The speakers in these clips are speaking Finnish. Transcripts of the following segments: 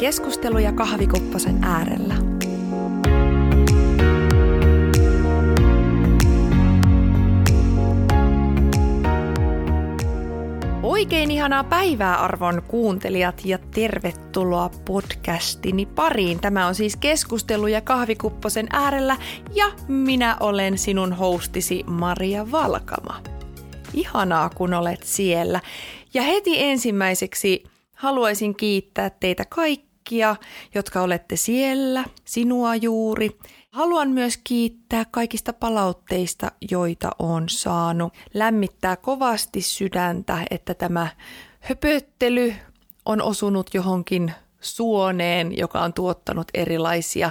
keskusteluja kahvikupposen äärellä. Oikein ihanaa päivää arvon kuuntelijat ja tervetuloa podcastini pariin. Tämä on siis keskusteluja kahvikupposen äärellä ja minä olen sinun hostisi Maria Valkama. Ihanaa kun olet siellä. Ja heti ensimmäiseksi haluaisin kiittää teitä kaikkia, jotka olette siellä, sinua juuri. Haluan myös kiittää kaikista palautteista, joita on saanut. Lämmittää kovasti sydäntä, että tämä höpöttely on osunut johonkin suoneen, joka on tuottanut erilaisia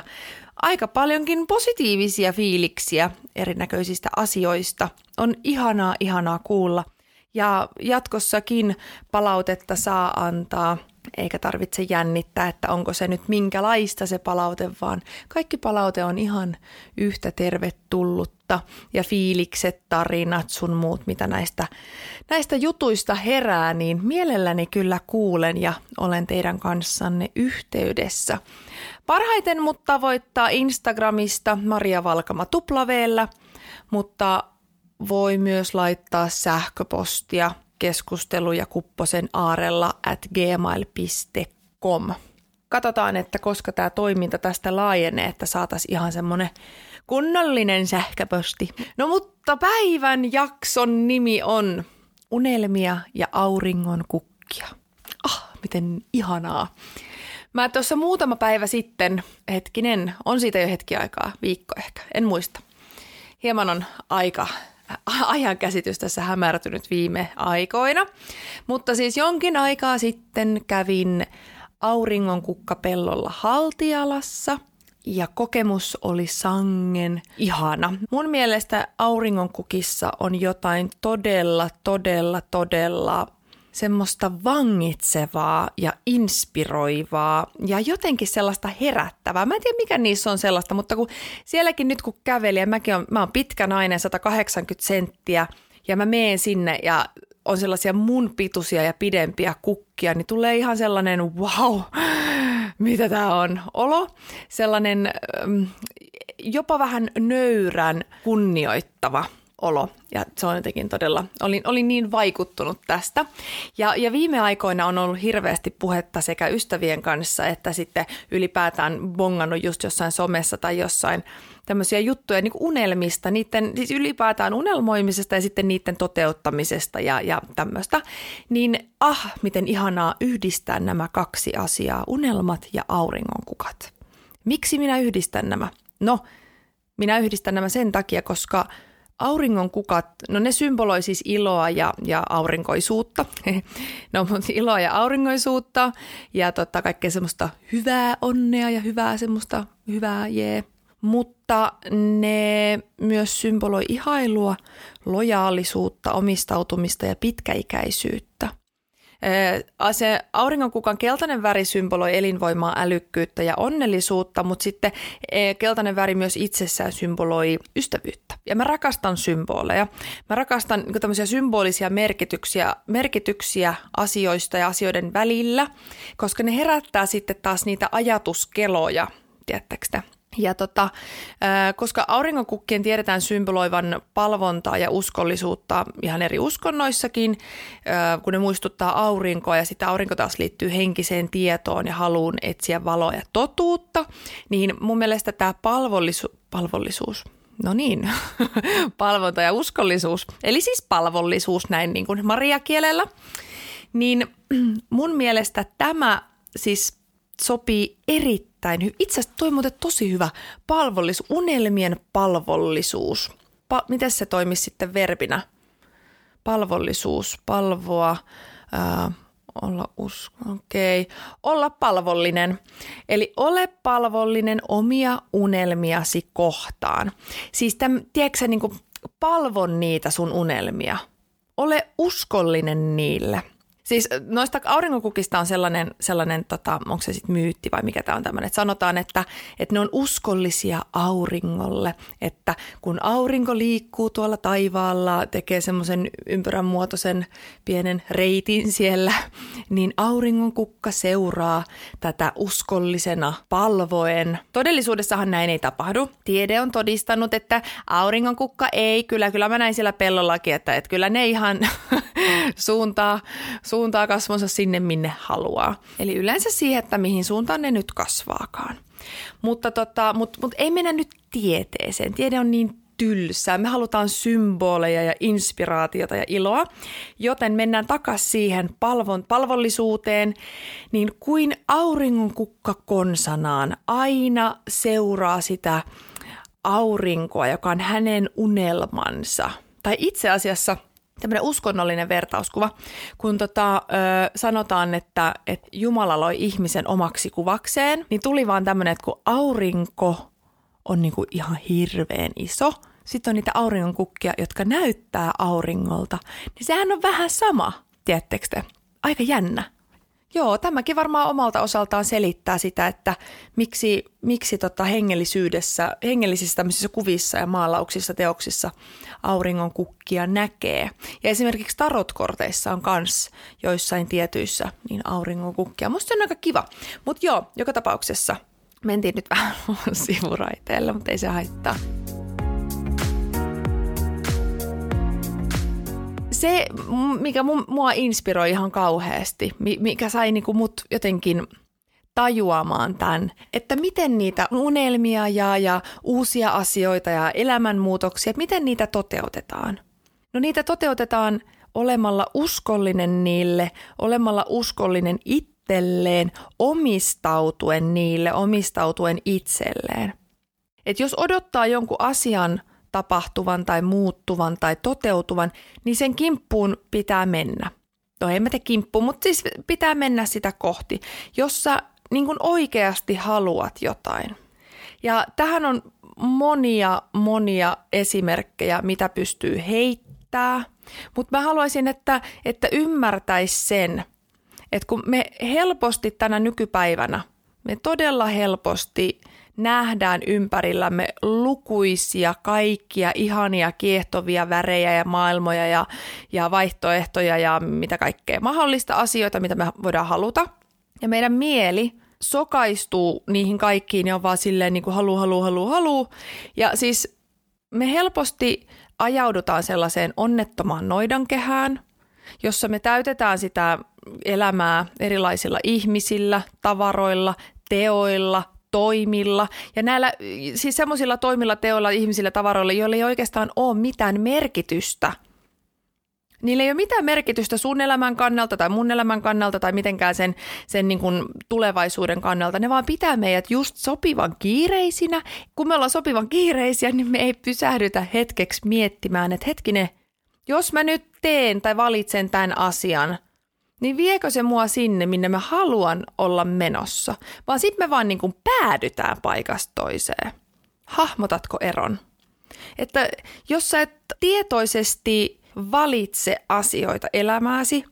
aika paljonkin positiivisia fiiliksiä erinäköisistä asioista. On ihanaa, ihanaa kuulla – ja jatkossakin palautetta saa antaa, eikä tarvitse jännittää, että onko se nyt minkälaista se palaute, vaan kaikki palaute on ihan yhtä tervetullutta. Ja fiilikset, tarinat, sun muut, mitä näistä, näistä jutuista herää, niin mielelläni kyllä kuulen ja olen teidän kanssanne yhteydessä. Parhaiten mut tavoittaa Instagramista Maria Valkama tuplaveellä, mutta voi myös laittaa sähköpostia keskusteluja kupposen aarella at gmail.com. Katsotaan, että koska tämä toiminta tästä laajenee, että saataisiin ihan semmoinen kunnollinen sähköposti. No mutta päivän jakson nimi on Unelmia ja auringon kukkia. Ah, miten ihanaa. Mä tuossa muutama päivä sitten, hetkinen, on siitä jo hetki aikaa, viikko ehkä, en muista. Hieman on aika ajankäsitys tässä hämärtynyt viime aikoina. Mutta siis jonkin aikaa sitten kävin auringonkukkapellolla Haltialassa ja kokemus oli sangen ihana. Mun mielestä auringonkukissa on jotain todella, todella, todella semmoista vangitsevaa ja inspiroivaa ja jotenkin sellaista herättävää. Mä en tiedä, mikä niissä on sellaista, mutta kun sielläkin nyt kun käveli, ja mäkin on, mä oon pitkä nainen, 180 senttiä, ja mä meen sinne ja on sellaisia mun pituisia ja pidempiä kukkia, niin tulee ihan sellainen wow, mitä tämä on olo. Sellainen jopa vähän nöyrän kunnioittava olo. Ja se on jotenkin todella, olin, olin niin vaikuttunut tästä. Ja, ja viime aikoina on ollut hirveästi puhetta sekä ystävien kanssa että sitten ylipäätään bongannut just jossain somessa tai jossain tämmöisiä juttuja niin unelmista, niiden, siis ylipäätään unelmoimisesta ja sitten niiden toteuttamisesta ja, ja tämmöistä. Niin ah, miten ihanaa yhdistää nämä kaksi asiaa, unelmat ja auringonkukat. Miksi minä yhdistän nämä? No, minä yhdistän nämä sen takia, koska – Auringon kukat, no ne symboloi siis iloa ja, ja aurinkoisuutta. no iloa ja aurinkoisuutta ja totta kaikkea semmoista hyvää onnea ja hyvää semmoista hyvää jee. Mutta ne myös symboloi ihailua, lojaalisuutta, omistautumista ja pitkäikäisyyttä. Se auringonkukan keltainen väri symboloi elinvoimaa, älykkyyttä ja onnellisuutta, mutta sitten keltainen väri myös itsessään symboloi ystävyyttä. Ja mä rakastan symboleja. Mä rakastan niin tämmöisiä symbolisia merkityksiä, merkityksiä asioista ja asioiden välillä, koska ne herättää sitten taas niitä ajatuskeloja, tiedättekö ja tota, koska auringonkukkien tiedetään symboloivan palvontaa ja uskollisuutta ihan eri uskonnoissakin, kun ne muistuttaa aurinkoa ja sitten aurinko taas liittyy henkiseen tietoon ja haluun etsiä valoa ja totuutta, niin mun mielestä tämä palvollisu- palvollisuus, no niin, palvonta ja uskollisuus, eli siis palvollisuus näin niin kuin Maria-kielellä, niin mun mielestä tämä siis sopii erittäin hyvin. Itse asiassa toi muuten tosi hyvä palvollisuus, unelmien palvollisuus. Pa- miten se toimisi sitten verbinä? Palvollisuus, palvoa, ää, olla usko, okei, okay. olla palvollinen. Eli ole palvollinen omia unelmiasi kohtaan. Siis täm, tiedätkö niin kuin palvon niitä sun unelmia. Ole uskollinen niille – Siis noista auringonkukista on sellainen, sellainen tota, onko se sitten myytti vai mikä tämä on tämmöinen, että sanotaan, että, että ne on uskollisia auringolle, että kun aurinko liikkuu tuolla taivaalla, tekee semmoisen ympyrän muotoisen pienen reitin siellä, niin auringonkukka seuraa tätä uskollisena palvoen. Todellisuudessahan näin ei tapahdu. Tiede on todistanut, että auringonkukka ei, kyllä, kyllä mä näin siellä pellollakin, että, että kyllä ne ihan suuntaa, suuntaa kasvonsa sinne, minne haluaa. Eli yleensä siihen, että mihin suuntaan ne nyt kasvaakaan. Mutta tota, mut, mut ei mennä nyt tieteeseen. Tiede on niin tylsää. Me halutaan symboleja ja inspiraatiota ja iloa, joten mennään takaisin siihen palvon, palvollisuuteen, niin kuin auringonkukka konsanaan aina seuraa sitä aurinkoa, joka on hänen unelmansa. Tai itse asiassa – tämmöinen uskonnollinen vertauskuva, kun tota, ö, sanotaan, että, että Jumala loi ihmisen omaksi kuvakseen, niin tuli vaan tämmöinen, että kun aurinko on niinku ihan hirveän iso, sitten on niitä auringonkukkia, jotka näyttää auringolta, niin sehän on vähän sama, tiedättekö te? Aika jännä. Joo, tämäkin varmaan omalta osaltaan selittää sitä, että miksi, miksi tota hengellisyydessä, hengellisissä kuvissa ja maalauksissa, teoksissa auringon kukkia näkee. Ja esimerkiksi tarotkorteissa on kans joissain tietyissä niin auringon kukkia. Musta se on aika kiva. Mutta joo, joka tapauksessa mentiin nyt vähän sivuraiteelle, mutta ei se haittaa. Se, mikä mua inspiroi ihan kauheasti, mikä sai niinku mut jotenkin tajuamaan tämän, että miten niitä unelmia ja, ja uusia asioita ja elämänmuutoksia, miten niitä toteutetaan. No niitä toteutetaan olemalla uskollinen niille, olemalla uskollinen itselleen, omistautuen niille, omistautuen itselleen. Et jos odottaa jonkun asian tapahtuvan tai muuttuvan tai toteutuvan, niin sen kimppuun pitää mennä. No ei mä te kimppu, mutta siis pitää mennä sitä kohti, jossa niin kuin oikeasti haluat jotain. Ja tähän on monia, monia esimerkkejä, mitä pystyy heittää, mutta mä haluaisin, että, että ymmärtäisi sen, että kun me helposti tänä nykypäivänä, me todella helposti nähdään ympärillämme lukuisia kaikkia ihania kiehtovia värejä ja maailmoja ja, ja vaihtoehtoja ja mitä kaikkea mahdollista asioita, mitä me voidaan haluta. Ja meidän mieli sokaistuu niihin kaikkiin ja on vaan silleen niin kuin halu, halu, halu, halu. Ja siis me helposti ajaudutaan sellaiseen onnettomaan noidankehään, jossa me täytetään sitä elämää erilaisilla ihmisillä, tavaroilla, teoilla, toimilla ja näillä siis semmoisilla toimilla, teoilla, ihmisillä, tavaroilla, joilla ei oikeastaan ole mitään merkitystä. Niillä ei ole mitään merkitystä sun elämän kannalta tai mun elämän kannalta tai mitenkään sen, sen niin kuin tulevaisuuden kannalta. Ne vaan pitää meidät just sopivan kiireisinä. Kun me ollaan sopivan kiireisiä, niin me ei pysähdytä hetkeksi miettimään, että hetkinen, jos mä nyt teen tai valitsen tämän asian – niin viekö se mua sinne, minne mä haluan olla menossa? Vaan sitten me vaan niin kuin päädytään paikasta toiseen. Hahmotatko eron? Että jos sä et tietoisesti valitse asioita elämääsi,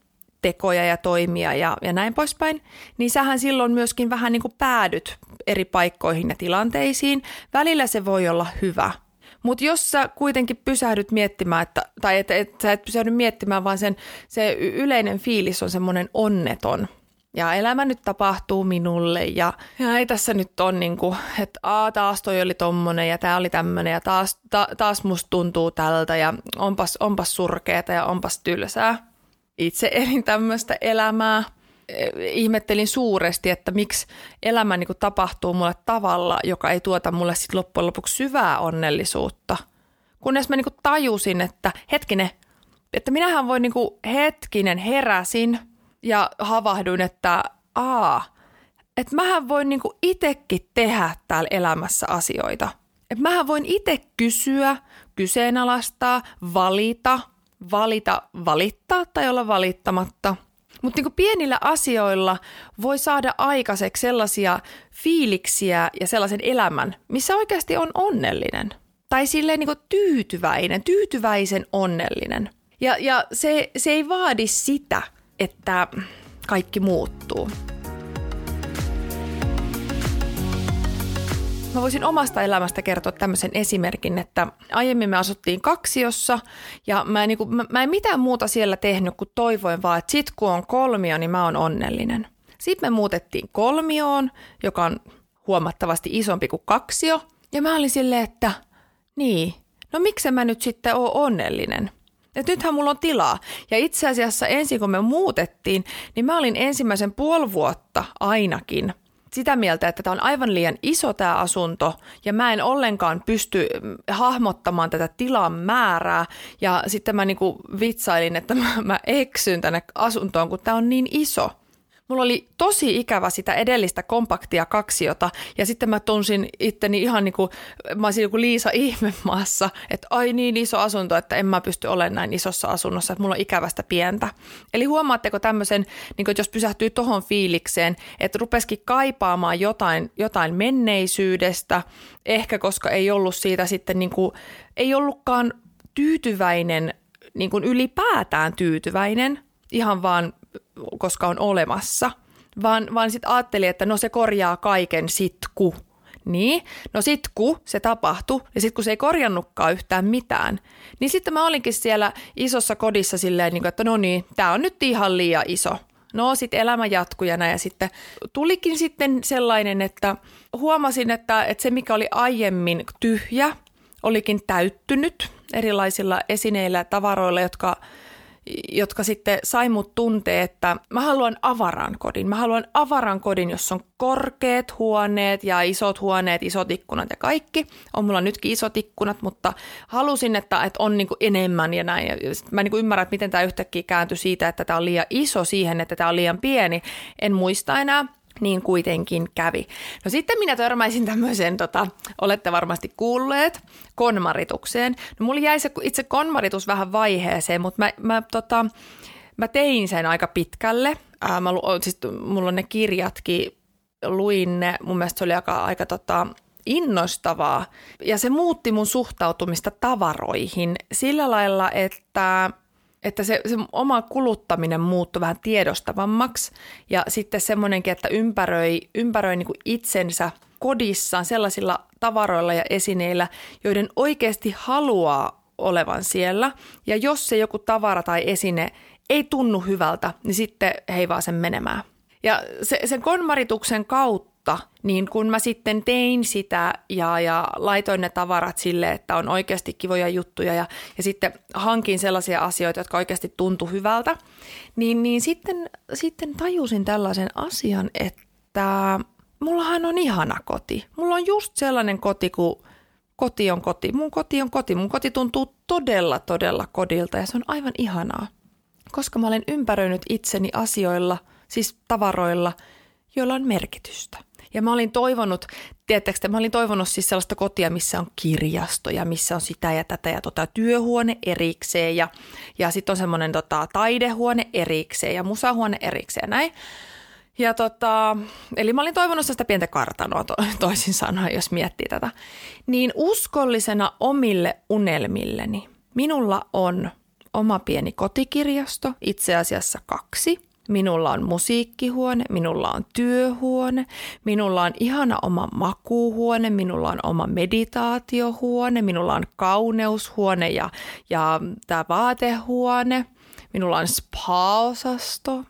tekoja ja toimia ja, ja näin poispäin, niin sähän silloin myöskin vähän niin kuin päädyt eri paikkoihin ja tilanteisiin. Välillä se voi olla hyvä – mutta jos sä kuitenkin pysähdyt miettimään, että, tai että et, sä et pysähdy miettimään, vaan sen, se yleinen fiilis on semmoinen onneton, ja elämä nyt tapahtuu minulle ja, ja ei tässä nyt ole niin kuin, että aa taas toi oli tommonen ja tää oli tämmönen ja taas, ta, taas musta tuntuu tältä ja onpas, onpas surkeeta ja onpas tylsää. Itse elin tämmöistä elämää ihmettelin suuresti, että miksi elämä niin kuin tapahtuu mulle tavalla, joka ei tuota mulle sit loppujen lopuksi syvää onnellisuutta. Kunnes mä niin kuin tajusin, että hetkinen, että minähän voin niin kuin hetkinen heräsin ja havahduin, että aa, että mähän voin niin itekin tehdä täällä elämässä asioita. Että mähän voin itse kysyä, kyseenalaistaa, valita, valita, valittaa tai olla valittamatta – mutta niin pienillä asioilla voi saada aikaiseksi sellaisia fiiliksiä ja sellaisen elämän, missä oikeasti on onnellinen. Tai silleen niin tyytyväinen, tyytyväisen onnellinen. Ja, ja se, se ei vaadi sitä, että kaikki muuttuu. Mä voisin omasta elämästä kertoa tämmöisen esimerkin, että aiemmin me asuttiin kaksiossa ja mä en, niin kuin, mä, mä en mitään muuta siellä tehnyt kuin toivoin vaan, että sit kun on kolmio, niin mä oon onnellinen. Sitten me muutettiin kolmioon, joka on huomattavasti isompi kuin kaksio. Ja mä olin silleen, että niin, no miksi mä nyt sitten oon onnellinen? Et nythän mulla on tilaa. Ja itse asiassa ensin kun me muutettiin, niin mä olin ensimmäisen puoli vuotta ainakin – sitä mieltä, että tämä on aivan liian iso tämä asunto ja mä en ollenkaan pysty mm, hahmottamaan tätä tilan määrää ja sitten mä niinku vitsailin, että mä, mä eksyn tänne asuntoon, kun tämä on niin iso. Mulla oli tosi ikävä sitä edellistä kompaktia kaksiota ja sitten mä tunsin itteni ihan niin kuin, mä olisin joku Liisa ihmemaassa, että ai niin iso asunto, että en mä pysty olemaan näin isossa asunnossa, että mulla on ikävästä pientä. Eli huomaatteko tämmöisen, niin kuin, jos pysähtyy tohon fiilikseen, että rupesikin kaipaamaan jotain, jotain menneisyydestä, ehkä koska ei ollut siitä sitten niin kuin, ei ollutkaan tyytyväinen, niin kuin ylipäätään tyytyväinen, ihan vaan koska on olemassa, vaan, vaan sitten ajattelin, että no se korjaa kaiken sitku. Niin, no sit kun se tapahtui ja sitten kun se ei korjannutkaan yhtään mitään, niin sitten mä olinkin siellä isossa kodissa silleen, niin että no niin, tämä on nyt ihan liian iso. No sitten elämä jatkui ja näin ja sitten tulikin sitten sellainen, että huomasin, että, että se mikä oli aiemmin tyhjä, olikin täyttynyt erilaisilla esineillä ja tavaroilla, jotka jotka sitten sai mut tuntee, että mä haluan avaran kodin. Mä haluan avaran kodin, jossa on korkeat huoneet ja isot huoneet, isot ikkunat ja kaikki. On mulla nytkin isot ikkunat, mutta halusin, että, että on niinku enemmän ja näin. Ja mä niinku ymmärrän, että miten tämä yhtäkkiä kääntyi siitä, että tämä on liian iso siihen, että tämä on liian pieni. En muista enää niin kuitenkin kävi. No sitten minä törmäisin tämmöiseen, tota, olette varmasti kuulleet, konmaritukseen. No mulla jäi se itse konmaritus vähän vaiheeseen, mutta mä, mä, tota, mä tein sen aika pitkälle. Ää, mä, siis, mulla on ne kirjatkin, luin ne, mun mielestä se oli aika, aika tota, innostavaa. Ja se muutti mun suhtautumista tavaroihin sillä lailla, että että se, se oma kuluttaminen muuttui vähän tiedostavammaksi ja sitten semmoinenkin, että ympäröi, ympäröi niin kuin itsensä kodissaan sellaisilla tavaroilla ja esineillä, joiden oikeasti haluaa olevan siellä. Ja jos se joku tavara tai esine ei tunnu hyvältä, niin sitten heivaa sen menemään. Ja se, sen konmarituksen kautta kautta, niin kun mä sitten tein sitä ja, ja laitoin ne tavarat sille, että on oikeasti kivoja juttuja ja, ja sitten hankin sellaisia asioita, jotka oikeasti tuntu hyvältä, niin, niin sitten, sitten tajusin tällaisen asian, että mullahan on ihana koti. Mulla on just sellainen koti, kun koti on koti. Mun koti on koti. Mun koti tuntuu todella, todella kodilta ja se on aivan ihanaa. Koska mä olen ympäröinyt itseni asioilla, siis tavaroilla, joilla on merkitystä. Ja mä olin toivonut, tiedättekö mä olin toivonut siis sellaista kotia, missä on kirjasto ja missä on sitä ja tätä ja tota, työhuone erikseen ja, ja sitten on semmoinen tota, taidehuone erikseen ja musahuone erikseen näin. Ja tota, eli mä olin toivonut sitä pientä kartanoa to, toisin sanoen, jos miettii tätä. Niin uskollisena omille unelmilleni minulla on oma pieni kotikirjasto, itse asiassa kaksi – Minulla on musiikkihuone, minulla on työhuone, minulla on ihana oma makuuhuone, minulla on oma meditaatiohuone, minulla on kauneushuone ja, ja tämä vaatehuone, minulla on spa-osasto.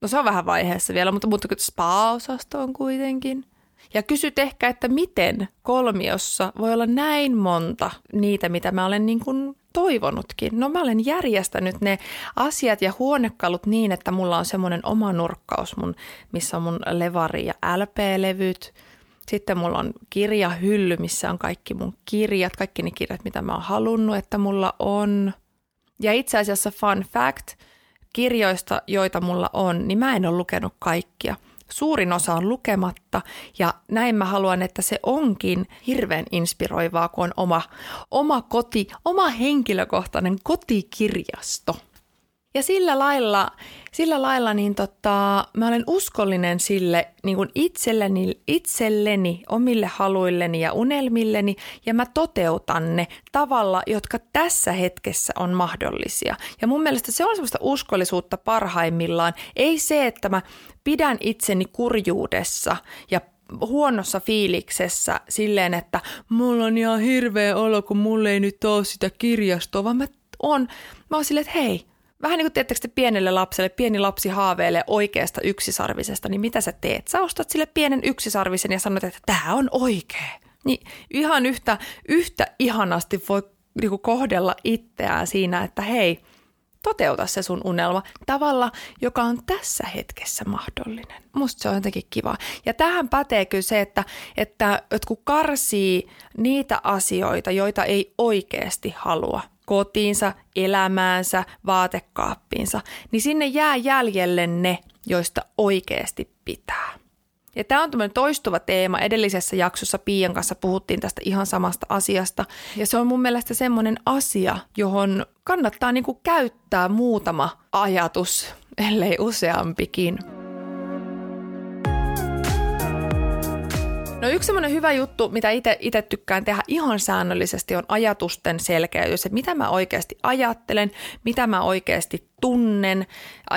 No se on vähän vaiheessa vielä, mutta, mutta spa-osasto on kuitenkin. Ja kysyt ehkä, että miten kolmiossa voi olla näin monta niitä, mitä mä olen niin kuin toivonutkin. No mä olen järjestänyt ne asiat ja huonekalut niin, että mulla on semmoinen oma nurkkaus, mun, missä on mun levari ja LP-levyt. Sitten mulla on kirjahylly, missä on kaikki mun kirjat, kaikki ne kirjat, mitä mä oon halunnut, että mulla on. Ja itse asiassa fun fact, kirjoista, joita mulla on, niin mä en ole lukenut kaikkia – Suurin osa on lukematta ja näin mä haluan, että se onkin hirveän inspiroivaa, kun on oma, oma koti, oma henkilökohtainen kotikirjasto. Ja sillä lailla, sillä lailla niin tota, mä olen uskollinen sille niin kuin itselleni, itselleni, omille haluilleni ja unelmilleni, ja mä toteutan ne tavalla, jotka tässä hetkessä on mahdollisia. Ja mun mielestä se on semmoista uskollisuutta parhaimmillaan. Ei se, että mä pidän itseni kurjuudessa ja huonossa fiiliksessä silleen, että mulla on ihan hirveä olo, kun mulla ei nyt ole sitä kirjastoa, vaan mä oon, mä oon silleen, että hei, vähän niin kuin teettekö te pienelle lapselle, pieni lapsi haaveilee oikeasta yksisarvisesta, niin mitä sä teet? Sä ostat sille pienen yksisarvisen ja sanot, että tämä on oikea. Niin ihan yhtä, yhtä ihanasti voi niin kohdella itseään siinä, että hei, toteuta se sun unelma tavalla, joka on tässä hetkessä mahdollinen. Musta se on jotenkin kiva. Ja tähän pätee kyllä se, että, että, että kun karsii niitä asioita, joita ei oikeasti halua, kotiinsa, elämäänsä, vaatekaappiinsa, niin sinne jää jäljelle ne, joista oikeasti pitää. Ja tämä on tämmöinen toistuva teema. Edellisessä jaksossa Pian kanssa puhuttiin tästä ihan samasta asiasta. Ja se on mun mielestä semmoinen asia, johon kannattaa niinku käyttää muutama ajatus, ellei useampikin. No yksi semmoinen hyvä juttu, mitä itse tykkään tehdä ihan säännöllisesti, on ajatusten selkeys. Että mitä mä oikeasti ajattelen, mitä mä oikeasti tunnen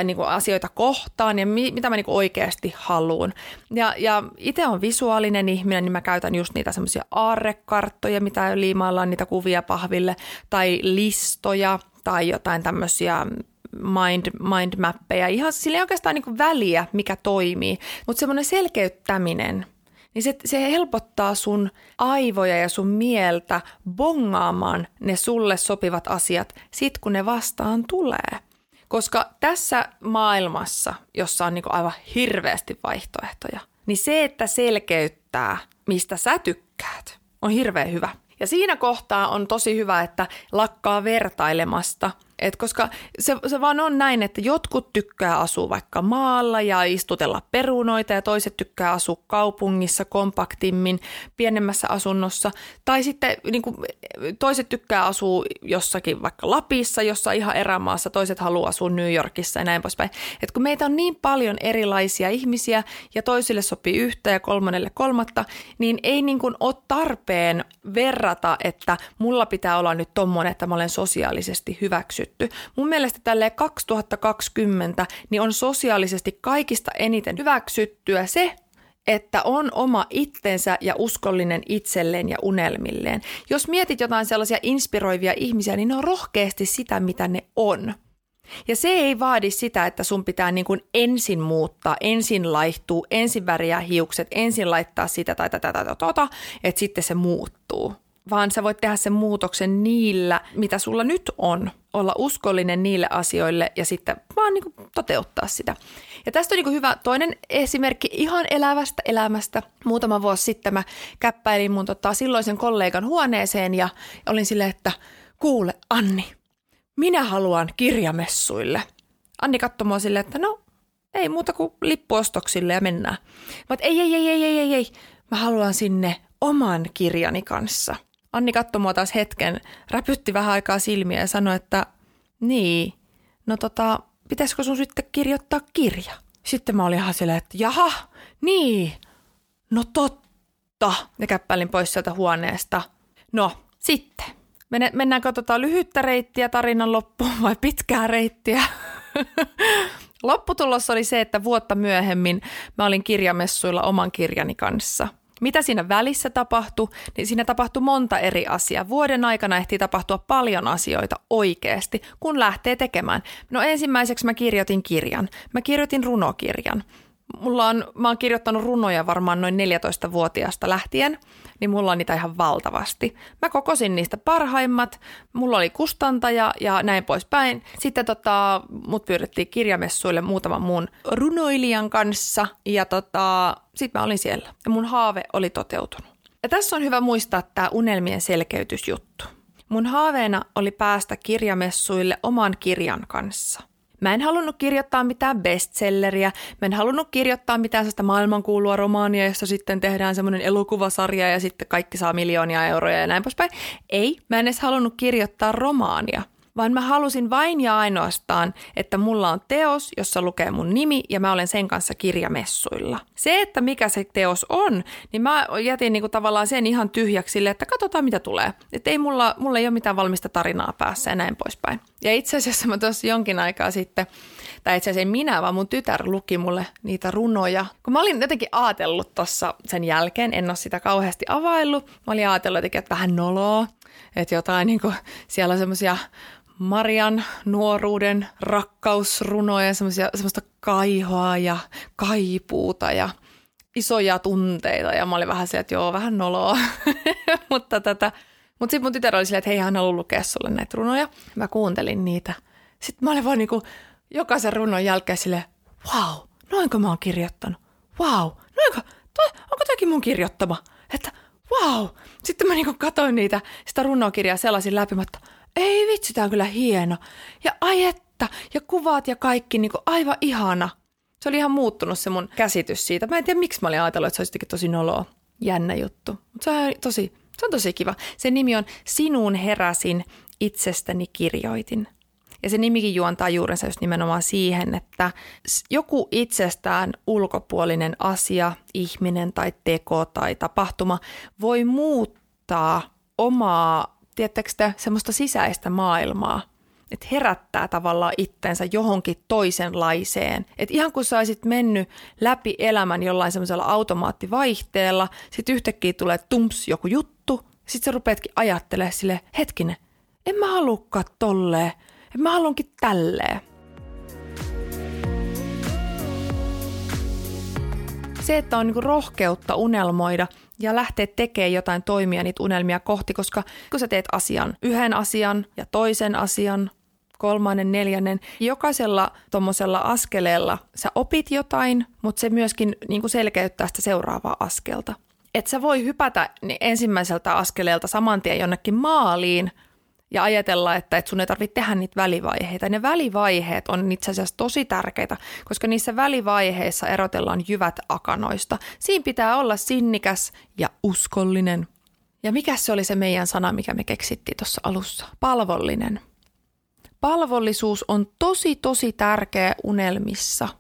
niin kuin asioita kohtaan ja mi, mitä mä niin kuin oikeasti haluan. Ja, ja itse on visuaalinen ihminen, niin mä käytän just niitä semmoisia aarrekarttoja, mitä liimaillaan niitä kuvia pahville, tai listoja, tai jotain tämmöisiä mind, mindmappeja. Ihan sillä ei oikeastaan niin kuin väliä, mikä toimii, mutta semmoinen selkeyttäminen – niin se, se helpottaa sun aivoja ja sun mieltä bongaamaan ne sulle sopivat asiat sit kun ne vastaan tulee. Koska tässä maailmassa, jossa on niin aivan hirveästi vaihtoehtoja, niin se, että selkeyttää, mistä sä tykkäät, on hirveän hyvä. Ja siinä kohtaa on tosi hyvä, että lakkaa vertailemasta – et koska se, se vaan on näin, että jotkut tykkää asua vaikka maalla ja istutella perunoita ja toiset tykkää asua kaupungissa kompaktimmin, pienemmässä asunnossa. Tai sitten niin kuin, toiset tykkää asua jossakin vaikka Lapissa, jossa ihan erämaassa, toiset haluaa asua New Yorkissa ja näin poispäin. Et kun meitä on niin paljon erilaisia ihmisiä ja toisille sopii yhtä ja kolmannelle kolmatta, niin ei niin kuin ole tarpeen verrata, että mulla pitää olla nyt tommonen, että mä olen sosiaalisesti hyväksytty hyväksytty. Mun mielestä tälle 2020 niin on sosiaalisesti kaikista eniten hyväksyttyä se, että on oma itsensä ja uskollinen itselleen ja unelmilleen. Jos mietit jotain sellaisia inspiroivia ihmisiä, niin ne on rohkeasti sitä, mitä ne on. Ja se ei vaadi sitä, että sun pitää niin kuin ensin muuttaa, ensin laihtuu, ensin väriä hiukset, ensin laittaa sitä tai tätä tai tota, että sitten se muuttuu vaan sä voit tehdä sen muutoksen niillä, mitä sulla nyt on. Olla uskollinen niille asioille ja sitten vaan niin kuin toteuttaa sitä. Ja tästä on niin hyvä toinen esimerkki ihan elävästä elämästä. Muutama vuosi sitten mä käppäilin mun tota, silloisen kollegan huoneeseen ja olin silleen, että kuule Anni, minä haluan kirjamessuille. Anni katsoi mua silleen, että no ei muuta kuin lippuostoksille ja mennään. Mä ei, ei, ei, ei, ei, ei, ei. Mä haluan sinne oman kirjani kanssa. Anni katsoi mua taas hetken, räpytti vähän aikaa silmiä ja sanoi, että niin, no tota, pitäisikö sun sitten kirjoittaa kirja? Sitten mä olin ihan silleen, että jaha, niin, no totta. Ja käppälin pois sieltä huoneesta. No, sitten. Mennäänkö tota lyhyttä reittiä tarinan loppuun vai pitkää reittiä? Lopputulos oli se, että vuotta myöhemmin mä olin kirjamessuilla oman kirjani kanssa – mitä siinä välissä tapahtui, niin siinä tapahtui monta eri asiaa. Vuoden aikana ehtii tapahtua paljon asioita oikeasti, kun lähtee tekemään. No ensimmäiseksi mä kirjoitin kirjan. Mä kirjoitin runokirjan. Mulla on, mä oon kirjoittanut runoja varmaan noin 14-vuotiaasta lähtien, niin mulla on niitä ihan valtavasti. Mä kokosin niistä parhaimmat, mulla oli kustantaja ja näin poispäin. Sitten tota, mut pyydettiin kirjamessuille muutaman muun runoilijan kanssa ja tota, sitten mä olin siellä ja mun haave oli toteutunut. Ja tässä on hyvä muistaa tämä unelmien selkeytysjuttu. Mun haaveena oli päästä kirjamessuille oman kirjan kanssa – Mä en halunnut kirjoittaa mitään bestselleriä, mä en halunnut kirjoittaa mitään sellaista maailmankuulua romaania, jossa sitten tehdään semmoinen elokuvasarja ja sitten kaikki saa miljoonia euroja ja näin poispäin. Ei, mä en edes halunnut kirjoittaa romaania. Vaan mä halusin vain ja ainoastaan, että mulla on teos, jossa lukee mun nimi ja mä olen sen kanssa kirjamessuilla. Se, että mikä se teos on, niin mä jätin niinku tavallaan sen ihan tyhjäksi sille, että katsotaan mitä tulee. Että ei mulla, mulla ei ole mitään valmista tarinaa päässä ja näin poispäin. Ja itse asiassa mä tuossa jonkin aikaa sitten, tai itse asiassa minä, vaan mun tytär luki mulle niitä runoja. Kun mä olin jotenkin ajatellut tuossa sen jälkeen, en ole sitä kauheasti availlut. Mä olin ajatellut jotenkin, että vähän noloa, että jotain niin kuin, siellä on semmoisia Marian nuoruuden rakkausrunoja, semmoista kaihoa ja kaipuuta ja isoja tunteita. Ja mä olin vähän se, että joo, vähän noloa. mutta tätä, mutta sitten mun tytär oli silleen, että hei, hän haluaa lukea sulle näitä runoja. Mä kuuntelin niitä. Sitten mä olin vaan niinku jokaisen runon jälkeen silleen, wow, noinko mä oon kirjoittanut? Wow, noinko, toi, onko toikin mun kirjoittama? Että wow. Sitten mä niinku katoin niitä, sitä runokirjaa sellaisin läpi, että ei vitsi, tää on kyllä hieno. Ja ai että, ja kuvat ja kaikki niinku aivan ihana. Se oli ihan muuttunut se mun käsitys siitä. Mä en tiedä, miksi mä olin ajatellut, että se olisi tosi noloa. Jännä juttu. Mutta se on tosi, se on tosi kiva. Sen nimi on Sinuun heräsin, itsestäni kirjoitin. Ja se nimikin juontaa juurensa just nimenomaan siihen, että joku itsestään ulkopuolinen asia, ihminen tai teko tai tapahtuma voi muuttaa omaa, tiedättekö te, semmoista sisäistä maailmaa – että herättää tavallaan itsensä johonkin toisenlaiseen. Että ihan kun sä olisit mennyt läpi elämän jollain semmoisella automaattivaihteella, sitten yhtäkkiä tulee tumps joku juttu, sitten sä rupeatkin ajattelemaan sille hetkinen, en mä halukkaan tolleen, en mä haluankin tälleen. Se, että on niinku rohkeutta unelmoida ja lähteä tekemään jotain toimia niitä unelmia kohti, koska kun sä teet asian, yhden asian ja toisen asian, kolmannen, neljännen, jokaisella tuommoisella askeleella sä opit jotain, mutta se myöskin niin selkeyttää sitä seuraavaa askelta. Et sä voi hypätä ensimmäiseltä askeleelta saman tien jonnekin maaliin – ja ajatella, että, että sun ei tarvitse tehdä niitä välivaiheita. Ne välivaiheet on itse asiassa tosi tärkeitä, koska niissä välivaiheissa erotellaan jyvät akanoista. Siinä pitää olla sinnikäs ja uskollinen. Ja mikä se oli se meidän sana, mikä me keksittiin tuossa alussa? Palvollinen. Palvollisuus on tosi, tosi tärkeä unelmissa –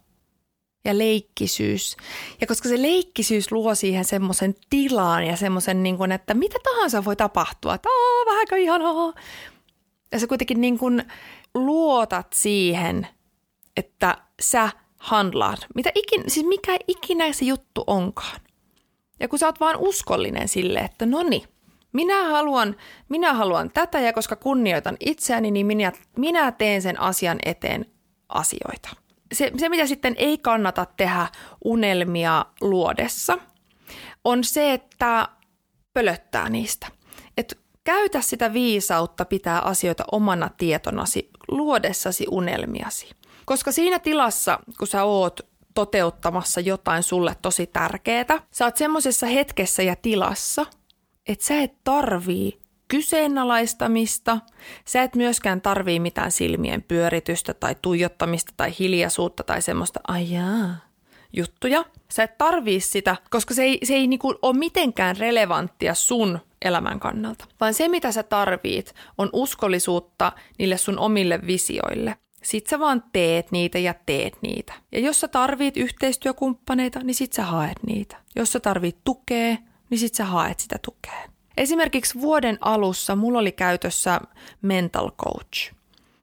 ja leikkisyys. Ja koska se leikkisyys luo siihen semmoisen tilaan ja semmoisen, niin kuin, että mitä tahansa voi tapahtua, että Aa, vähänkö ihanaa. Ja sä kuitenkin niin kuin luotat siihen, että sä handlaat, mitä ikin, siis mikä ikinä se juttu onkaan. Ja kun sä oot vaan uskollinen sille, että no niin, minä haluan, minä haluan tätä ja koska kunnioitan itseäni, niin minä, minä teen sen asian eteen asioita se, se, mitä sitten ei kannata tehdä unelmia luodessa, on se, että pölöttää niistä. Et käytä sitä viisautta pitää asioita omana tietonasi luodessasi unelmiasi. Koska siinä tilassa, kun sä oot toteuttamassa jotain sulle tosi tärkeää, sä oot semmoisessa hetkessä ja tilassa, että sä et tarvii kyseenalaistamista. Sä et myöskään tarvii mitään silmien pyöritystä tai tuijottamista tai hiljaisuutta tai semmoista ajaa juttuja. Sä et tarvii sitä, koska se ei, se ei niinku ole mitenkään relevanttia sun elämän kannalta. Vaan se, mitä sä tarvit, on uskollisuutta niille sun omille visioille. Sit sä vaan teet niitä ja teet niitä. Ja jos sä tarvit yhteistyökumppaneita, niin sit sä haet niitä. Jos sä tarvit tukea, niin sit sä haet sitä tukea. Esimerkiksi vuoden alussa mulla oli käytössä mental coach.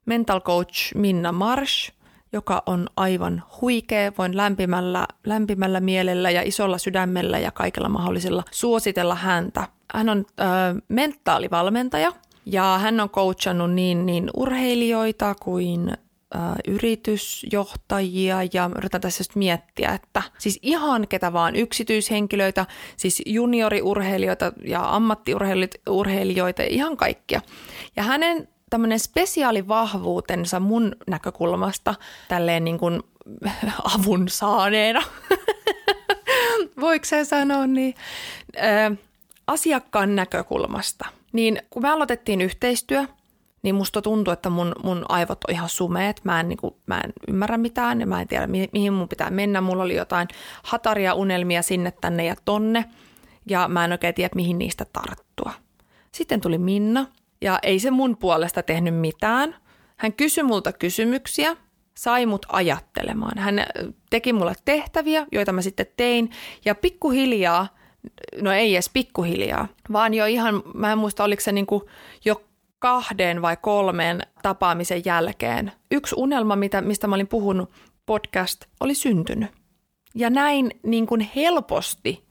Mental coach Minna Marsh, joka on aivan huikea. Voin lämpimällä, lämpimällä mielellä ja isolla sydämellä ja kaikella mahdollisella suositella häntä. Hän on ö, mentaalivalmentaja ja hän on coachannut niin, niin urheilijoita kuin yritysjohtajia ja yritän tässä just miettiä, että siis ihan ketä vaan yksityishenkilöitä, siis junioriurheilijoita ja ammattiurheilijoita, ihan kaikkia. Ja hänen tämmöinen spesiaalivahvuutensa mun näkökulmasta tälleen niin kuin avun saaneena, voiko se sanoa niin, asiakkaan näkökulmasta. Niin kun me aloitettiin yhteistyö, niin musta tuntuu, että mun, mun aivot on ihan sumeet. Mä en, niin kuin, mä en ymmärrä mitään ja mä en tiedä, mihin, mun pitää mennä. Mulla oli jotain hataria unelmia sinne, tänne ja tonne ja mä en oikein tiedä, mihin niistä tarttua. Sitten tuli Minna ja ei se mun puolesta tehnyt mitään. Hän kysyi multa kysymyksiä, sai mut ajattelemaan. Hän äh, teki mulle tehtäviä, joita mä sitten tein, ja pikkuhiljaa, no ei edes pikkuhiljaa, vaan jo ihan, mä en muista oliko se niinku jo kahden vai kolmen tapaamisen jälkeen. Yksi unelma, mitä, mistä mä olin puhunut, podcast, oli syntynyt. Ja näin niin kuin helposti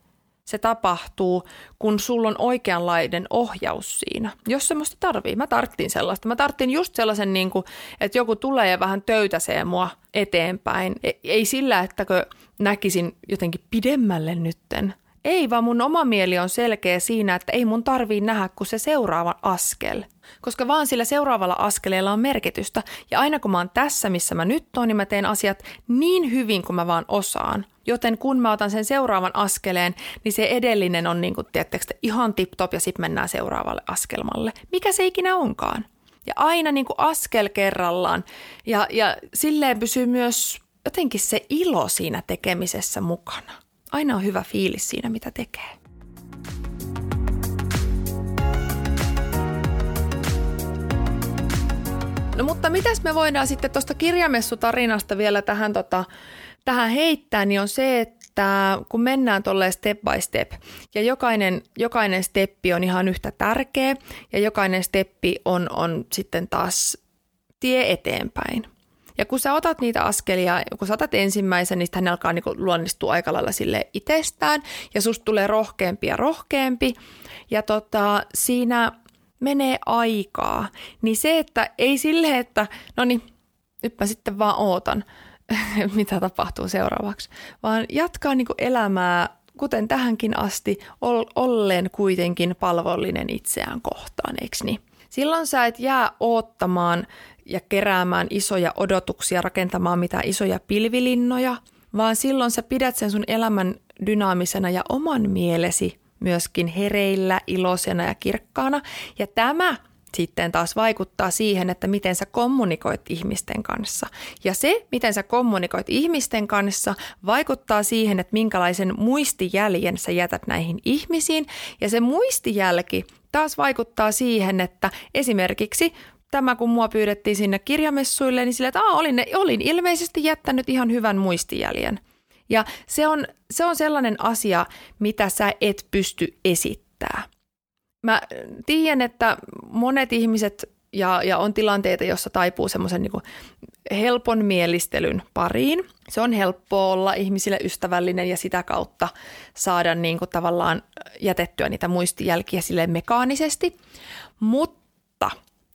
se tapahtuu, kun sulla on oikeanlainen ohjaus siinä. Jos semmoista tarvii. Mä tarttiin sellaista. Mä tarttiin just sellaisen, niin kuin, että joku tulee ja vähän töytäsee mua eteenpäin. E, ei sillä, ettäkö näkisin jotenkin pidemmälle nytten. Ei, vaan mun oma mieli on selkeä siinä, että ei mun tarvii nähdä kuin se seuraava askel. Koska vaan sillä seuraavalla askeleella on merkitystä. Ja aina kun mä oon tässä, missä mä nyt oon, niin mä teen asiat niin hyvin kuin mä vaan osaan. Joten kun mä otan sen seuraavan askeleen, niin se edellinen on niin kuin, tiedättekö, ihan tip-top ja sitten mennään seuraavalle askelmalle. Mikä se ikinä onkaan. Ja aina niin kuin askel kerrallaan. Ja, ja silleen pysyy myös jotenkin se ilo siinä tekemisessä mukana. Aina on hyvä fiilis siinä, mitä tekee. Mutta mitäs me voidaan sitten tuosta kirjamessutarinasta vielä tähän tota, tähän heittää, niin on se, että kun mennään tolleen step by step ja jokainen, jokainen steppi on ihan yhtä tärkeä ja jokainen steppi on, on sitten taas tie eteenpäin. Ja kun sä otat niitä askelia, kun sä otat ensimmäisen, niin hän alkaa niin luonnistua aika lailla sille itsestään ja susta tulee rohkeampi ja rohkeampi. Ja tota, siinä menee aikaa. Niin se, että ei sille, että no niin, nyt mä sitten vaan ootan, mitä tapahtuu seuraavaksi, vaan jatkaa niin elämää kuten tähänkin asti, ollen kuitenkin palvollinen itseään kohtaan, eikö niin? Silloin sä et jää oottamaan ja keräämään isoja odotuksia, rakentamaan mitä isoja pilvilinnoja, vaan silloin sä pidät sen sun elämän dynaamisena ja oman mielesi myöskin hereillä, iloisena ja kirkkaana. Ja tämä sitten taas vaikuttaa siihen, että miten sä kommunikoit ihmisten kanssa. Ja se, miten sä kommunikoit ihmisten kanssa, vaikuttaa siihen, että minkälaisen muistijäljen sä jätät näihin ihmisiin. Ja se muistijälki taas vaikuttaa siihen, että esimerkiksi tämä, kun mua pyydettiin sinne kirjamessuille, niin sille, että olin, olin ilmeisesti jättänyt ihan hyvän muistijäljen. Ja se on, se on sellainen asia, mitä sä et pysty esittämään. Mä tiedän, että monet ihmiset ja, ja on tilanteita, jossa taipuu semmoisen niin helpon mielistelyn pariin. Se on helppoa olla ihmisille ystävällinen ja sitä kautta saada niin kuin tavallaan jätettyä niitä muistijälkiä sille mekaanisesti. Mutta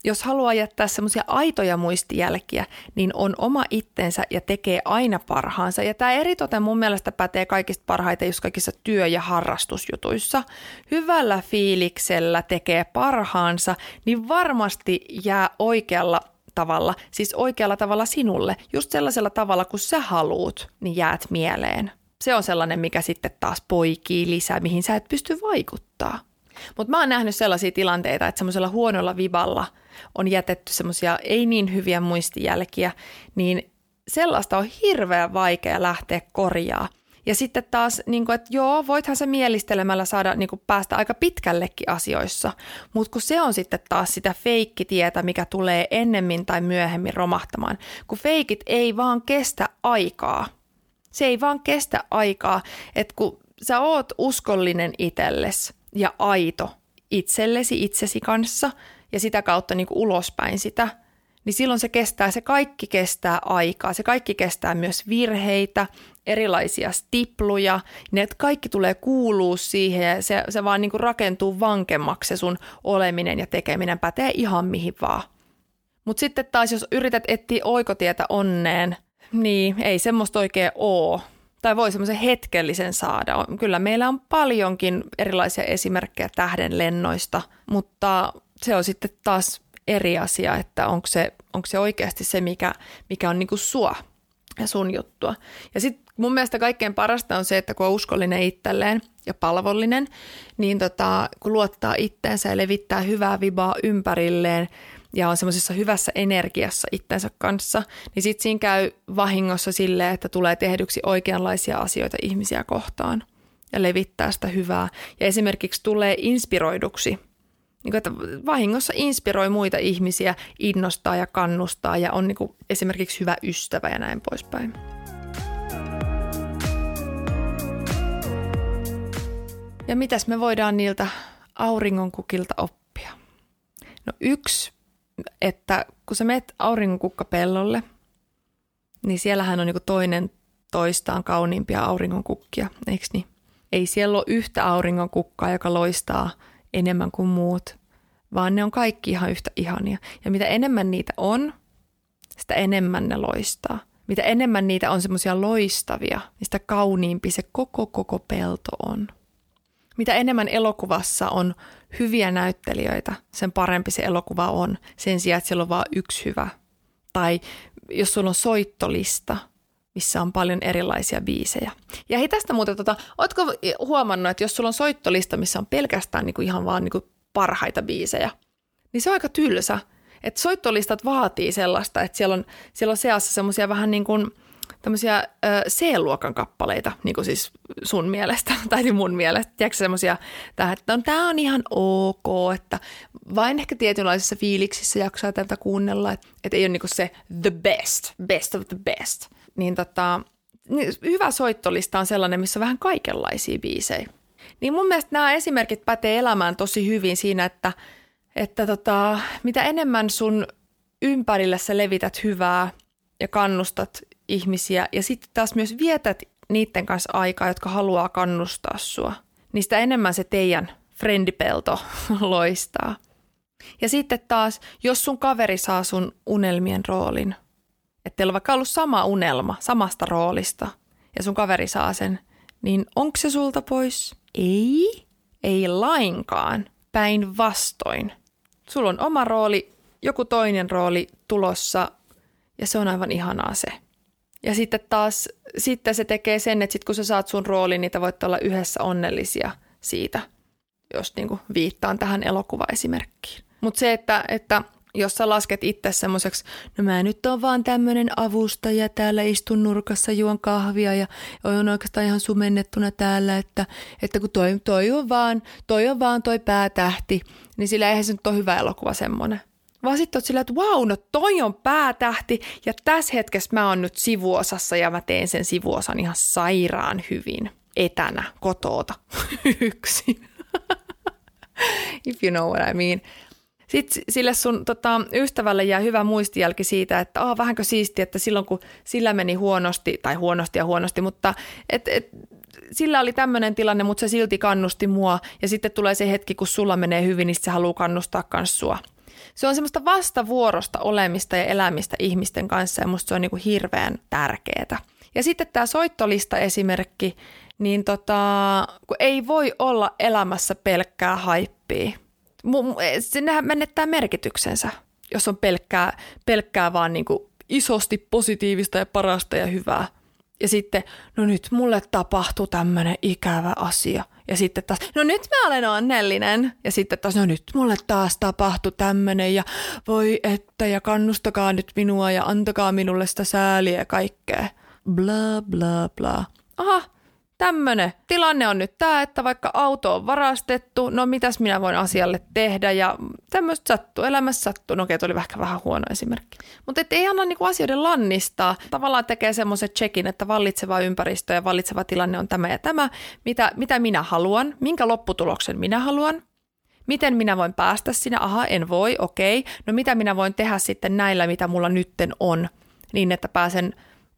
jos haluaa jättää semmoisia aitoja muistijälkiä, niin on oma itsensä ja tekee aina parhaansa. Ja tämä eritoten mun mielestä pätee kaikista parhaiten just kaikissa työ- ja harrastusjutuissa. Hyvällä fiiliksellä tekee parhaansa, niin varmasti jää oikealla tavalla, siis oikealla tavalla sinulle, just sellaisella tavalla, kun sä haluut, niin jäät mieleen. Se on sellainen, mikä sitten taas poikii lisää, mihin sä et pysty vaikuttaa. Mutta mä oon nähnyt sellaisia tilanteita, että semmoisella huonolla vivalla on jätetty semmoisia ei niin hyviä muistijälkiä, niin sellaista on hirveän vaikea lähteä korjaa. Ja sitten taas, niin kuin, että joo, voithan se mielistelemällä saada niin kuin, päästä aika pitkällekin asioissa, mutta kun se on sitten taas sitä feikkitietä, mikä tulee ennemmin tai myöhemmin romahtamaan, kun feikit ei vaan kestä aikaa. Se ei vaan kestä aikaa, että kun sä oot uskollinen itsellesi, ja aito itsellesi, itsesi kanssa ja sitä kautta niin kuin ulospäin sitä, niin silloin se kestää, se kaikki kestää aikaa, se kaikki kestää myös virheitä, erilaisia stipluja, ne kaikki tulee kuuluu siihen ja se, se vaan niin kuin rakentuu vankemmaksi se sun oleminen ja tekeminen. Pätee ihan mihin vaan. Mutta sitten taas jos yrität etsiä oikotietä onneen, niin ei semmoista oikein oo tai voi semmoisen hetkellisen saada. Kyllä meillä on paljonkin erilaisia esimerkkejä tähdenlennoista, mutta se on sitten taas eri asia, että onko se, onko se oikeasti se, mikä, mikä on niinku sua ja sun juttua. Ja sitten mun mielestä kaikkein parasta on se, että kun on uskollinen itselleen ja palvollinen, niin tota, kun luottaa itteensä ja levittää hyvää vibaa ympärilleen, ja on semmoisessa hyvässä energiassa itsensä kanssa, niin sitten siinä käy vahingossa silleen, että tulee tehdyksi oikeanlaisia asioita ihmisiä kohtaan ja levittää sitä hyvää. Ja esimerkiksi tulee inspiroiduksi Niin kuin, että vahingossa inspiroi muita ihmisiä, innostaa ja kannustaa ja on niin kuin esimerkiksi hyvä ystävä ja näin poispäin. Ja mitäs me voidaan niiltä auringonkukilta oppia? No yksi, että kun sä menet auringonkukkapellolle, niin siellähän on niin toinen toistaan kauniimpia auringonkukkia, eikö niin? Ei siellä ole yhtä auringonkukkaa, joka loistaa enemmän kuin muut, vaan ne on kaikki ihan yhtä ihania. Ja mitä enemmän niitä on, sitä enemmän ne loistaa. Mitä enemmän niitä on semmoisia loistavia, niin sitä kauniimpi se koko koko pelto on. Mitä enemmän elokuvassa on hyviä näyttelijöitä, sen parempi se elokuva on, sen sijaan, että siellä on vain yksi hyvä. Tai jos sulla on soittolista, missä on paljon erilaisia biisejä. Ja hei tästä muuten, tota, ootko huomannut, että jos sulla on soittolista, missä on pelkästään niinku ihan vaan niinku parhaita biisejä, niin se on aika tylsä. Että soittolistat vaatii sellaista, että siellä on, siellä on seassa semmoisia vähän niin kuin – tämmöisiä C-luokan kappaleita, niin kuin siis sun mielestä, tai mun mielestä. Tiedätkö semmoisia, että on, tämä on ihan ok, että vain ehkä tietynlaisissa fiiliksissä jaksaa tätä kuunnella, että, että ei ole niin se the best, best of the best. Niin tota, niin hyvä soittolista on sellainen, missä on vähän kaikenlaisia biisejä. Niin mun mielestä nämä esimerkit pätee elämään tosi hyvin siinä, että, että tota, mitä enemmän sun ympärillä sä levität hyvää ja kannustat ihmisiä ja sitten taas myös vietät niiden kanssa aikaa, jotka haluaa kannustaa sua, niin sitä enemmän se teidän friendipelto loistaa. Ja sitten taas, jos sun kaveri saa sun unelmien roolin, että teillä on vaikka ollut sama unelma samasta roolista ja sun kaveri saa sen, niin onko se sulta pois? Ei, ei lainkaan. Päinvastoin. Sulla on oma rooli, joku toinen rooli tulossa ja se on aivan ihanaa se. Ja sitten taas sitten se tekee sen, että sit kun sä saat sun roolin, niin te voitte olla yhdessä onnellisia siitä, jos niin kuin viittaan tähän elokuvaesimerkkiin. Mutta se, että, että jos sä lasket itse semmoiseksi, no mä nyt on vaan tämmöinen avustaja, täällä istun nurkassa, juon kahvia ja on oikeastaan ihan sumennettuna täällä, että, että kun toi, toi, on vaan, toi on vaan toi päätähti, niin sillä eihän se nyt ole hyvä elokuva semmoinen vaan sitten oot sillä, että wow, no toi on päätähti ja tässä hetkessä mä oon nyt sivuosassa ja mä teen sen sivuosan ihan sairaan hyvin etänä kotoota yksin. If you know what I mean. Sitten sille sun tota, ystävälle jää hyvä muistijälki siitä, että oh, vähänkö siisti, että silloin kun sillä meni huonosti, tai huonosti ja huonosti, mutta et, et, sillä oli tämmöinen tilanne, mutta se silti kannusti mua. Ja sitten tulee se hetki, kun sulla menee hyvin, niin se haluaa kannustaa myös sua se on semmoista vastavuorosta olemista ja elämistä ihmisten kanssa ja musta se on niin kuin hirveän tärkeää. Ja sitten tämä soittolista esimerkki, niin tota, kun ei voi olla elämässä pelkkää haippia. Sinnehän menettää merkityksensä, jos on pelkkää, pelkkää vaan niin kuin isosti positiivista ja parasta ja hyvää. Ja sitten, no nyt mulle tapahtui tämmöinen ikävä asia – ja sitten taas, no nyt mä olen onnellinen. Ja sitten taas, no nyt mulle taas tapahtui tämmöinen ja voi että ja kannustakaa nyt minua ja antakaa minulle sitä sääliä ja kaikkea. Bla bla bla. Aha, tämmönen tilanne on nyt tämä, että vaikka auto on varastettu, no mitäs minä voin asialle tehdä ja tämmöistä sattuu, elämässä sattuu. No okei, oli ehkä vähän huono esimerkki. Mutta ei anna niinku asioiden lannistaa. Tavallaan tekee semmoisen checkin, että vallitseva ympäristö ja vallitseva tilanne on tämä ja tämä. Mitä, mitä minä haluan, minkä lopputuloksen minä haluan, Miten minä voin päästä sinne? Aha, en voi, okei. No mitä minä voin tehdä sitten näillä, mitä mulla nytten on, niin että pääsen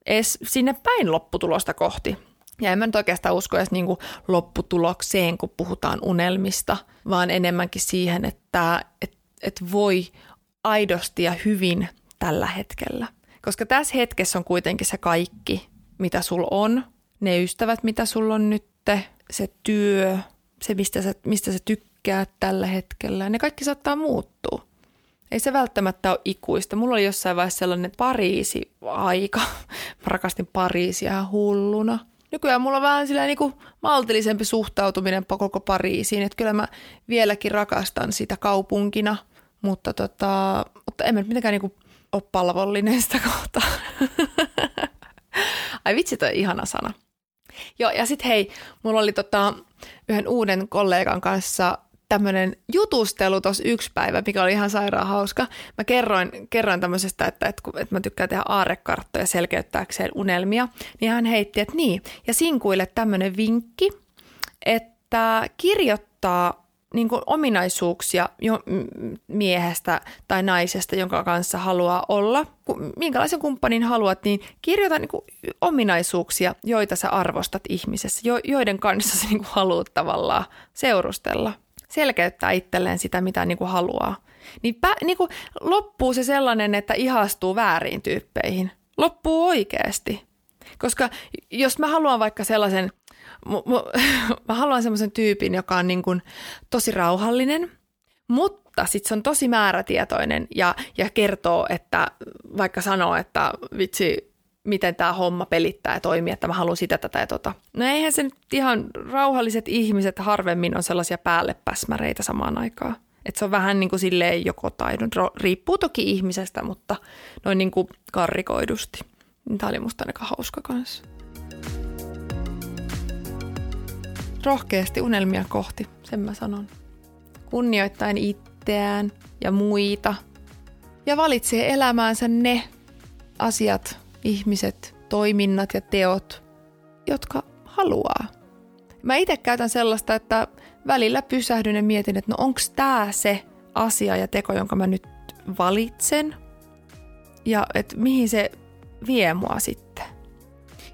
edes sinne päin lopputulosta kohti. Ja en mä nyt oikeastaan usko edes niin kuin lopputulokseen, kun puhutaan unelmista, vaan enemmänkin siihen, että et, et voi aidosti ja hyvin tällä hetkellä. Koska tässä hetkessä on kuitenkin se kaikki, mitä sul on, ne ystävät, mitä sulla on nyt, se työ, se mistä sä, mistä sä tykkäät tällä hetkellä, ne kaikki saattaa muuttua. Ei se välttämättä ole ikuista. Mulla oli jossain vaiheessa sellainen Pariisi-aika. Mä rakastin Pariisia hulluna – nykyään mulla on vähän sillä niin kuin maltillisempi suhtautuminen koko Pariisiin, että kyllä mä vieläkin rakastan sitä kaupunkina, mutta, tota, mutta en mä mitenkään niin kuin ole palvollinen sitä kohtaa. Ai vitsi, toi ihana sana. Joo, ja sitten hei, mulla oli tota, yhden uuden kollegan kanssa tämmöinen jutustelu tuossa yksi päivä, mikä oli ihan sairaan hauska. Mä kerroin, kerroin tämmöisestä, että, että, että mä tykkään tehdä aarekarttoja selkeyttääkseen unelmia. Niin hän heitti, että niin. Ja sinkuille tämmöinen vinkki, että kirjoittaa niin kuin ominaisuuksia jo miehestä tai naisesta, jonka kanssa haluaa olla. Minkälaisen kumppanin haluat, niin kirjoita niin kuin ominaisuuksia, joita sä arvostat ihmisessä, joiden kanssa sä niin kuin haluat tavallaan seurustella. Selkeyttää itselleen sitä, mitä niin kuin haluaa. Niin, pä, niin kuin loppuu se sellainen, että ihastuu väärin tyyppeihin. Loppuu oikeasti. Koska jos mä haluan vaikka sellaisen mä haluan semmoisen tyypin, joka on niin kuin tosi rauhallinen, mutta sitten se on tosi määrätietoinen ja, ja kertoo, että vaikka sanoo, että vitsi, miten tämä homma pelittää ja toimii, että mä haluan sitä, tätä ja tota. No eihän se nyt ihan rauhalliset ihmiset harvemmin on sellaisia päällepäsmäreitä samaan aikaan. Että se on vähän niin kuin silleen joko taidon. Riippuu toki ihmisestä, mutta noin niin kuin karrikoidusti. Tämä oli musta aika hauska kanssa. rohkeasti unelmia kohti, sen mä sanon. Kunnioittain itseään ja muita. Ja valitsee elämäänsä ne asiat, ihmiset, toiminnat ja teot, jotka haluaa. Mä itse käytän sellaista, että välillä pysähdyn ja mietin, että no onks tää se asia ja teko, jonka mä nyt valitsen? Ja että mihin se vie mua sitten?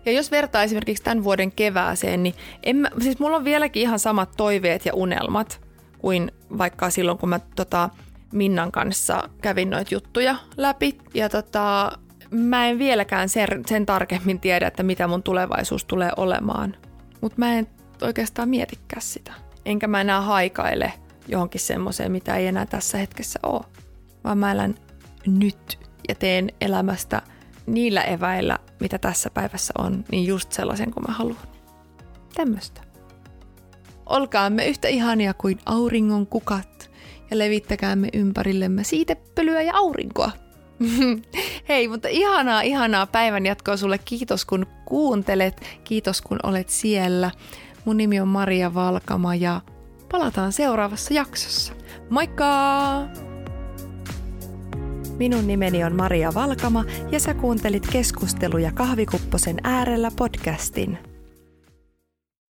Ja jos vertaa esimerkiksi tämän vuoden kevääseen, niin en mä, siis mulla on vieläkin ihan samat toiveet ja unelmat kuin vaikka silloin, kun mä tota, Minnan kanssa kävin noita juttuja läpi. Ja tota, mä en vieläkään sen, sen tarkemmin tiedä, että mitä mun tulevaisuus tulee olemaan. Mutta mä en oikeastaan mietikään sitä. Enkä mä enää haikaile johonkin semmoiseen, mitä ei enää tässä hetkessä ole. Vaan mä elän nyt ja teen elämästä – niillä eväillä, mitä tässä päivässä on, niin just sellaisen kuin mä haluan. Tämmöistä. Olkaamme yhtä ihania kuin auringon kukat ja levittäkäämme ympärillemme siitepölyä ja aurinkoa. Hei, mutta ihanaa, ihanaa päivän jatkoa sulle. Kiitos kun kuuntelet, kiitos kun olet siellä. Mun nimi on Maria Valkama ja palataan seuraavassa jaksossa. Moikka! Minun nimeni on Maria Valkama ja sä kuuntelit keskusteluja kahvikupposen äärellä podcastin.